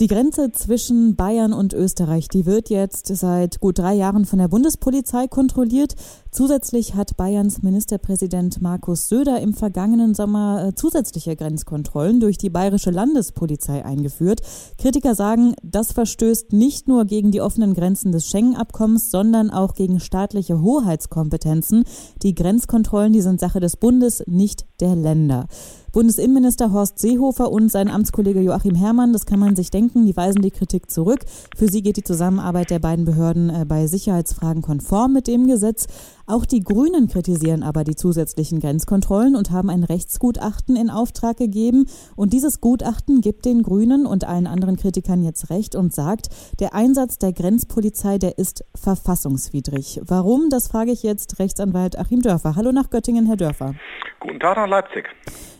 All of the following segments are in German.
Die Grenze zwischen Bayern und Österreich, die wird jetzt seit gut drei Jahren von der Bundespolizei kontrolliert. Zusätzlich hat Bayerns Ministerpräsident Markus Söder im vergangenen Sommer äh, zusätzliche Grenzkontrollen durch die bayerische Landespolizei eingeführt. Kritiker sagen, das verstößt nicht nur gegen die offenen Grenzen des Schengen-Abkommens, sondern auch gegen staatliche Hoheitskompetenzen. Die Grenzkontrollen, die sind Sache des Bundes, nicht der Länder. Bundesinnenminister Horst Seehofer und sein Amtskollege Joachim Herrmann, das kann man sich denken, die weisen die Kritik zurück. Für sie geht die Zusammenarbeit der beiden Behörden äh, bei Sicherheitsfragen konform mit dem Gesetz. Auch die Grünen kritisieren aber die zusätzlichen Grenzkontrollen und haben ein Rechtsgutachten in Auftrag gegeben. Und dieses Gutachten gibt den Grünen und allen anderen Kritikern jetzt recht und sagt, der Einsatz der Grenzpolizei, der ist verfassungswidrig. Warum? Das frage ich jetzt Rechtsanwalt Achim Dörfer. Hallo nach Göttingen, Herr Dörfer. Guten Tag nach Leipzig.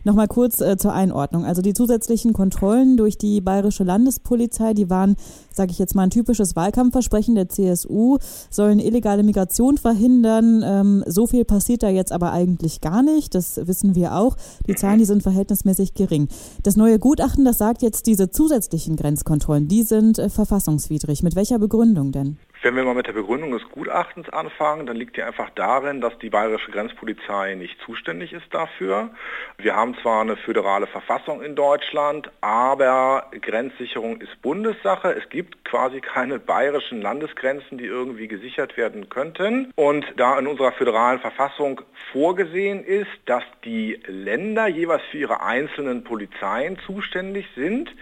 Nochmal kurz äh, zur Einordnung. Also die zusätzlichen Kontrollen durch die bayerische Landespolizei, die waren, sage ich jetzt mal, ein typisches Wahlkampfversprechen der CSU, sollen illegale Migration verhindern. Ähm, so viel passiert da jetzt aber eigentlich gar nicht. Das wissen wir auch. Die Zahlen, die sind verhältnismäßig gering. Das neue Gutachten, das sagt jetzt, diese zusätzlichen Grenzkontrollen, die sind äh, verfassungswidrig. Mit welcher Begründung denn? Wenn wir mal mit der Begründung des Gutachtens anfangen, dann liegt die einfach darin, dass die bayerische Grenzpolizei nicht zuständig ist dafür. Wir haben zwar eine föderale Verfassung in Deutschland, aber Grenzsicherung ist Bundessache. Es gibt quasi keine bayerischen Landesgrenzen, die irgendwie gesichert werden könnten. Und da in unserer föderalen Verfassung vorgesehen ist, dass die Länder jeweils für ihre einzelnen Polizeien zuständig sind,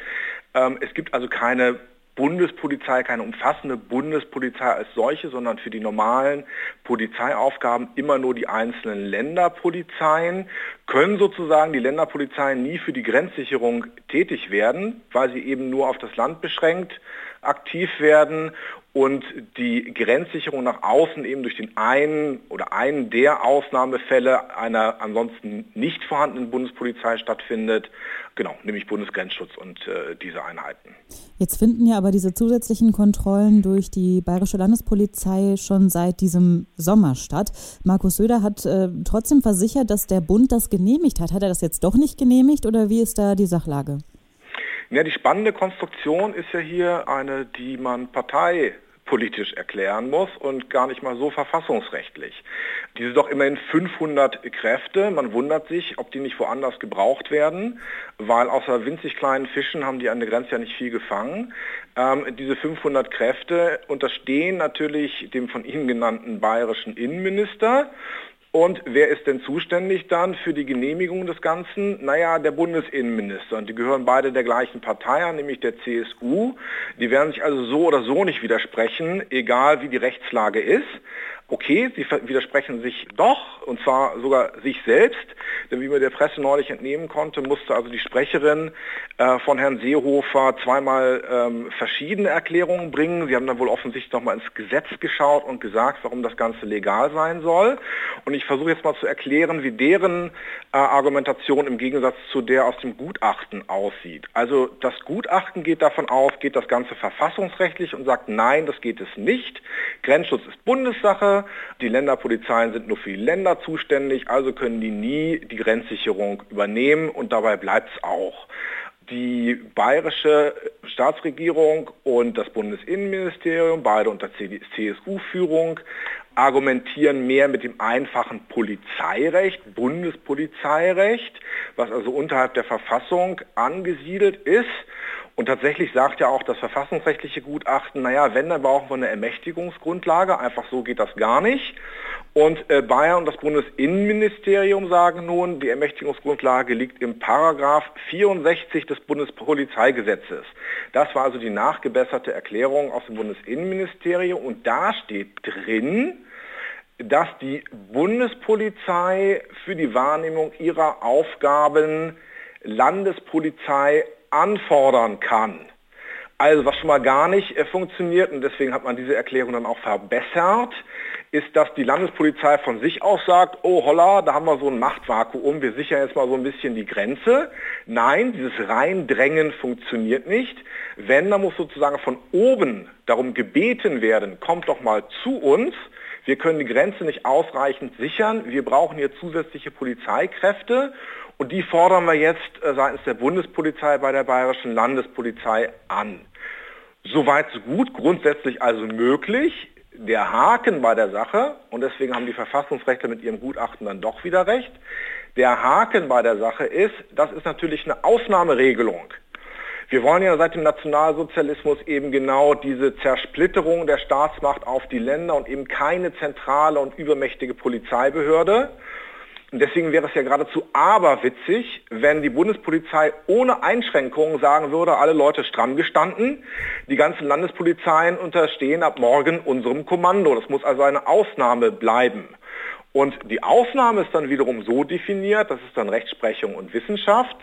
ähm, es gibt also keine Bundespolizei, keine umfassende Bundespolizei als solche, sondern für die normalen Polizeiaufgaben immer nur die einzelnen Länderpolizeien, können sozusagen die Länderpolizeien nie für die Grenzsicherung tätig werden, weil sie eben nur auf das Land beschränkt aktiv werden und die Grenzsicherung nach außen eben durch den einen oder einen der Ausnahmefälle einer ansonsten nicht vorhandenen Bundespolizei stattfindet, genau, nämlich Bundesgrenzschutz und äh, diese Einheiten. Jetzt finden ja aber diese zusätzlichen Kontrollen durch die Bayerische Landespolizei schon seit diesem Sommer statt. Markus Söder hat äh, trotzdem versichert, dass der Bund das genehmigt hat. Hat er das jetzt doch nicht genehmigt oder wie ist da die Sachlage? Ja, die spannende Konstruktion ist ja hier eine, die man parteipolitisch erklären muss und gar nicht mal so verfassungsrechtlich. Diese doch immerhin 500 Kräfte, man wundert sich, ob die nicht woanders gebraucht werden, weil außer winzig kleinen Fischen haben die an der Grenze ja nicht viel gefangen. Ähm, diese 500 Kräfte unterstehen natürlich dem von Ihnen genannten bayerischen Innenminister und wer ist denn zuständig dann für die Genehmigung des Ganzen? Naja, der Bundesinnenminister. Und die gehören beide der gleichen Partei an, nämlich der CSU. Die werden sich also so oder so nicht widersprechen, egal wie die Rechtslage ist. Okay, sie widersprechen sich doch, und zwar sogar sich selbst, denn wie man der Presse neulich entnehmen konnte, musste also die Sprecherin äh, von Herrn Seehofer zweimal ähm, verschiedene Erklärungen bringen. Sie haben dann wohl offensichtlich nochmal ins Gesetz geschaut und gesagt, warum das Ganze legal sein soll. Und ich versuche jetzt mal zu erklären, wie deren äh, Argumentation im Gegensatz zu der aus dem Gutachten aussieht. Also das Gutachten geht davon aus, geht das Ganze verfassungsrechtlich und sagt, nein, das geht es nicht. Grenzschutz ist Bundessache. Die Länderpolizeien sind nur für die Länder zuständig, also können die nie die Grenzsicherung übernehmen und dabei bleibt es auch. Die bayerische Staatsregierung und das Bundesinnenministerium, beide unter CSU-Führung, argumentieren mehr mit dem einfachen Polizeirecht, Bundespolizeirecht, was also unterhalb der Verfassung angesiedelt ist. Und tatsächlich sagt ja auch das verfassungsrechtliche Gutachten, naja, wenn, dann brauchen wir eine Ermächtigungsgrundlage, einfach so geht das gar nicht. Und äh, Bayern und das Bundesinnenministerium sagen nun, die Ermächtigungsgrundlage liegt im Paragraph 64 des Bundespolizeigesetzes. Das war also die nachgebesserte Erklärung aus dem Bundesinnenministerium und da steht drin, dass die Bundespolizei für die Wahrnehmung ihrer Aufgaben Landespolizei anfordern kann. Also was schon mal gar nicht äh, funktioniert, und deswegen hat man diese Erklärung dann auch verbessert, ist, dass die Landespolizei von sich aus sagt, oh holla, da haben wir so ein Machtvakuum, wir sichern jetzt mal so ein bisschen die Grenze. Nein, dieses Reindrängen funktioniert nicht. Wenn, dann muss sozusagen von oben darum gebeten werden, kommt doch mal zu uns, wir können die Grenze nicht ausreichend sichern, wir brauchen hier zusätzliche Polizeikräfte und die fordern wir jetzt äh, seitens der Bundespolizei bei der Bayerischen Landespolizei an. Soweit so gut, grundsätzlich also möglich. Der Haken bei der Sache, und deswegen haben die Verfassungsrechte mit ihrem Gutachten dann doch wieder recht, der Haken bei der Sache ist, das ist natürlich eine Ausnahmeregelung. Wir wollen ja seit dem Nationalsozialismus eben genau diese Zersplitterung der Staatsmacht auf die Länder und eben keine zentrale und übermächtige Polizeibehörde. Und deswegen wäre es ja geradezu aberwitzig, wenn die Bundespolizei ohne Einschränkungen sagen würde, alle Leute stramm gestanden, die ganzen Landespolizeien unterstehen ab morgen unserem Kommando. Das muss also eine Ausnahme bleiben. Und die Ausnahme ist dann wiederum so definiert, das ist dann Rechtsprechung und Wissenschaft,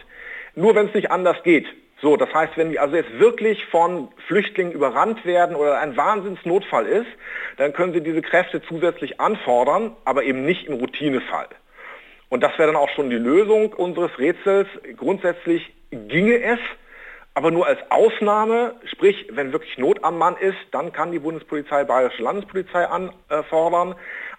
nur wenn es nicht anders geht. So, das heißt, wenn wir also jetzt wirklich von Flüchtlingen überrannt werden oder ein Wahnsinnsnotfall ist, dann können Sie diese Kräfte zusätzlich anfordern, aber eben nicht im Routinefall. Und das wäre dann auch schon die Lösung unseres Rätsels. Grundsätzlich ginge es, aber nur als Ausnahme, sprich, wenn wirklich Not am Mann ist, dann kann die Bundespolizei Bayerische Landespolizei anfordern.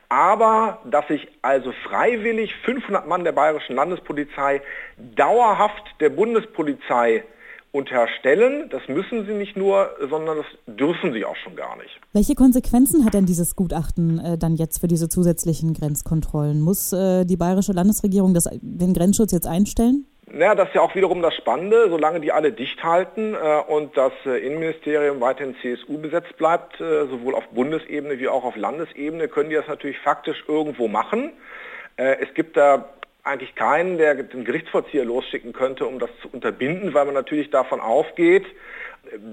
Aber dass sich also freiwillig 500 Mann der Bayerischen Landespolizei dauerhaft der Bundespolizei unterstellen. Das müssen sie nicht nur, sondern das dürfen sie auch schon gar nicht. Welche Konsequenzen hat denn dieses Gutachten äh, dann jetzt für diese zusätzlichen Grenzkontrollen? Muss äh, die bayerische Landesregierung das, den Grenzschutz jetzt einstellen? Naja, das ist ja auch wiederum das Spannende, solange die alle dicht halten äh, und das äh, Innenministerium weiterhin CSU besetzt bleibt, äh, sowohl auf Bundesebene wie auch auf Landesebene, können die das natürlich faktisch irgendwo machen. Äh, es gibt da eigentlich keinen, der den Gerichtsvollzieher losschicken könnte, um das zu unterbinden, weil man natürlich davon ausgeht,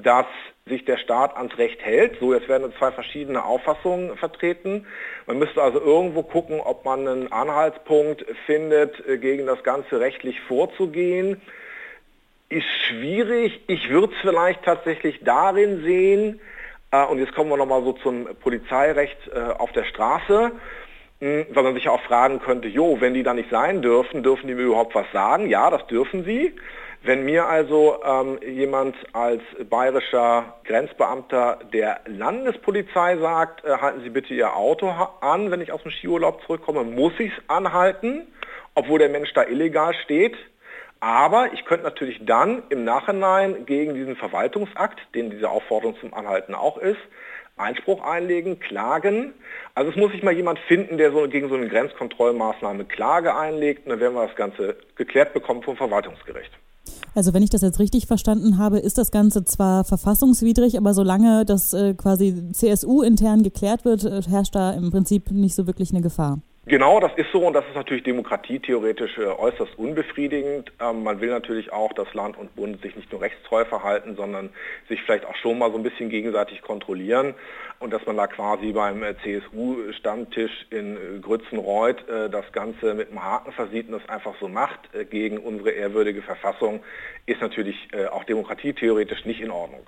dass sich der Staat ans Recht hält. So, jetzt werden zwei verschiedene Auffassungen vertreten. Man müsste also irgendwo gucken, ob man einen Anhaltspunkt findet, äh, gegen das Ganze rechtlich vorzugehen. Ist schwierig. Ich würde es vielleicht tatsächlich darin sehen, äh, und jetzt kommen wir nochmal so zum Polizeirecht äh, auf der Straße, weil man sich ja auch fragen könnte, jo, wenn die da nicht sein dürfen, dürfen die mir überhaupt was sagen? Ja, das dürfen sie. Wenn mir also ähm, jemand als bayerischer Grenzbeamter der Landespolizei sagt, äh, halten Sie bitte Ihr Auto an, wenn ich aus dem Skiurlaub zurückkomme, muss ich es anhalten, obwohl der Mensch da illegal steht. Aber ich könnte natürlich dann im Nachhinein gegen diesen Verwaltungsakt, den diese Aufforderung zum Anhalten auch ist, Einspruch einlegen, klagen. Also es muss sich mal jemand finden, der so gegen so eine Grenzkontrollmaßnahme Klage einlegt und dann werden wir das Ganze geklärt bekommen vom Verwaltungsgericht. Also wenn ich das jetzt richtig verstanden habe, ist das Ganze zwar verfassungswidrig, aber solange das äh, quasi CSU intern geklärt wird, äh, herrscht da im Prinzip nicht so wirklich eine Gefahr. Genau, das ist so und das ist natürlich demokratietheoretisch äh, äußerst unbefriedigend. Ähm, man will natürlich auch, dass Land und Bund sich nicht nur rechtstreu verhalten, sondern sich vielleicht auch schon mal so ein bisschen gegenseitig kontrollieren und dass man da quasi beim äh, CSU-Stammtisch in äh, Grützenreuth äh, das Ganze mit einem Haken versieht und das einfach so macht äh, gegen unsere ehrwürdige Verfassung, ist natürlich äh, auch demokratietheoretisch nicht in Ordnung.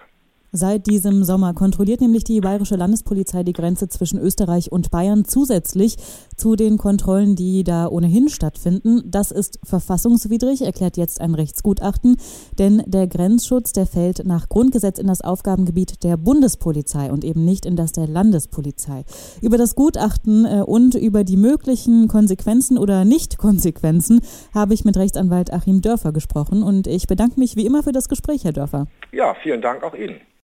Seit diesem Sommer kontrolliert nämlich die Bayerische Landespolizei die Grenze zwischen Österreich und Bayern zusätzlich zu den Kontrollen, die da ohnehin stattfinden. Das ist verfassungswidrig, erklärt jetzt ein Rechtsgutachten, denn der Grenzschutz, der fällt nach Grundgesetz in das Aufgabengebiet der Bundespolizei und eben nicht in das der Landespolizei. Über das Gutachten äh, und über die möglichen Konsequenzen oder Nicht-Konsequenzen habe ich mit Rechtsanwalt Achim Dörfer gesprochen und ich bedanke mich wie immer für das Gespräch, Herr Dörfer. Ja, vielen Dank auch Ihnen.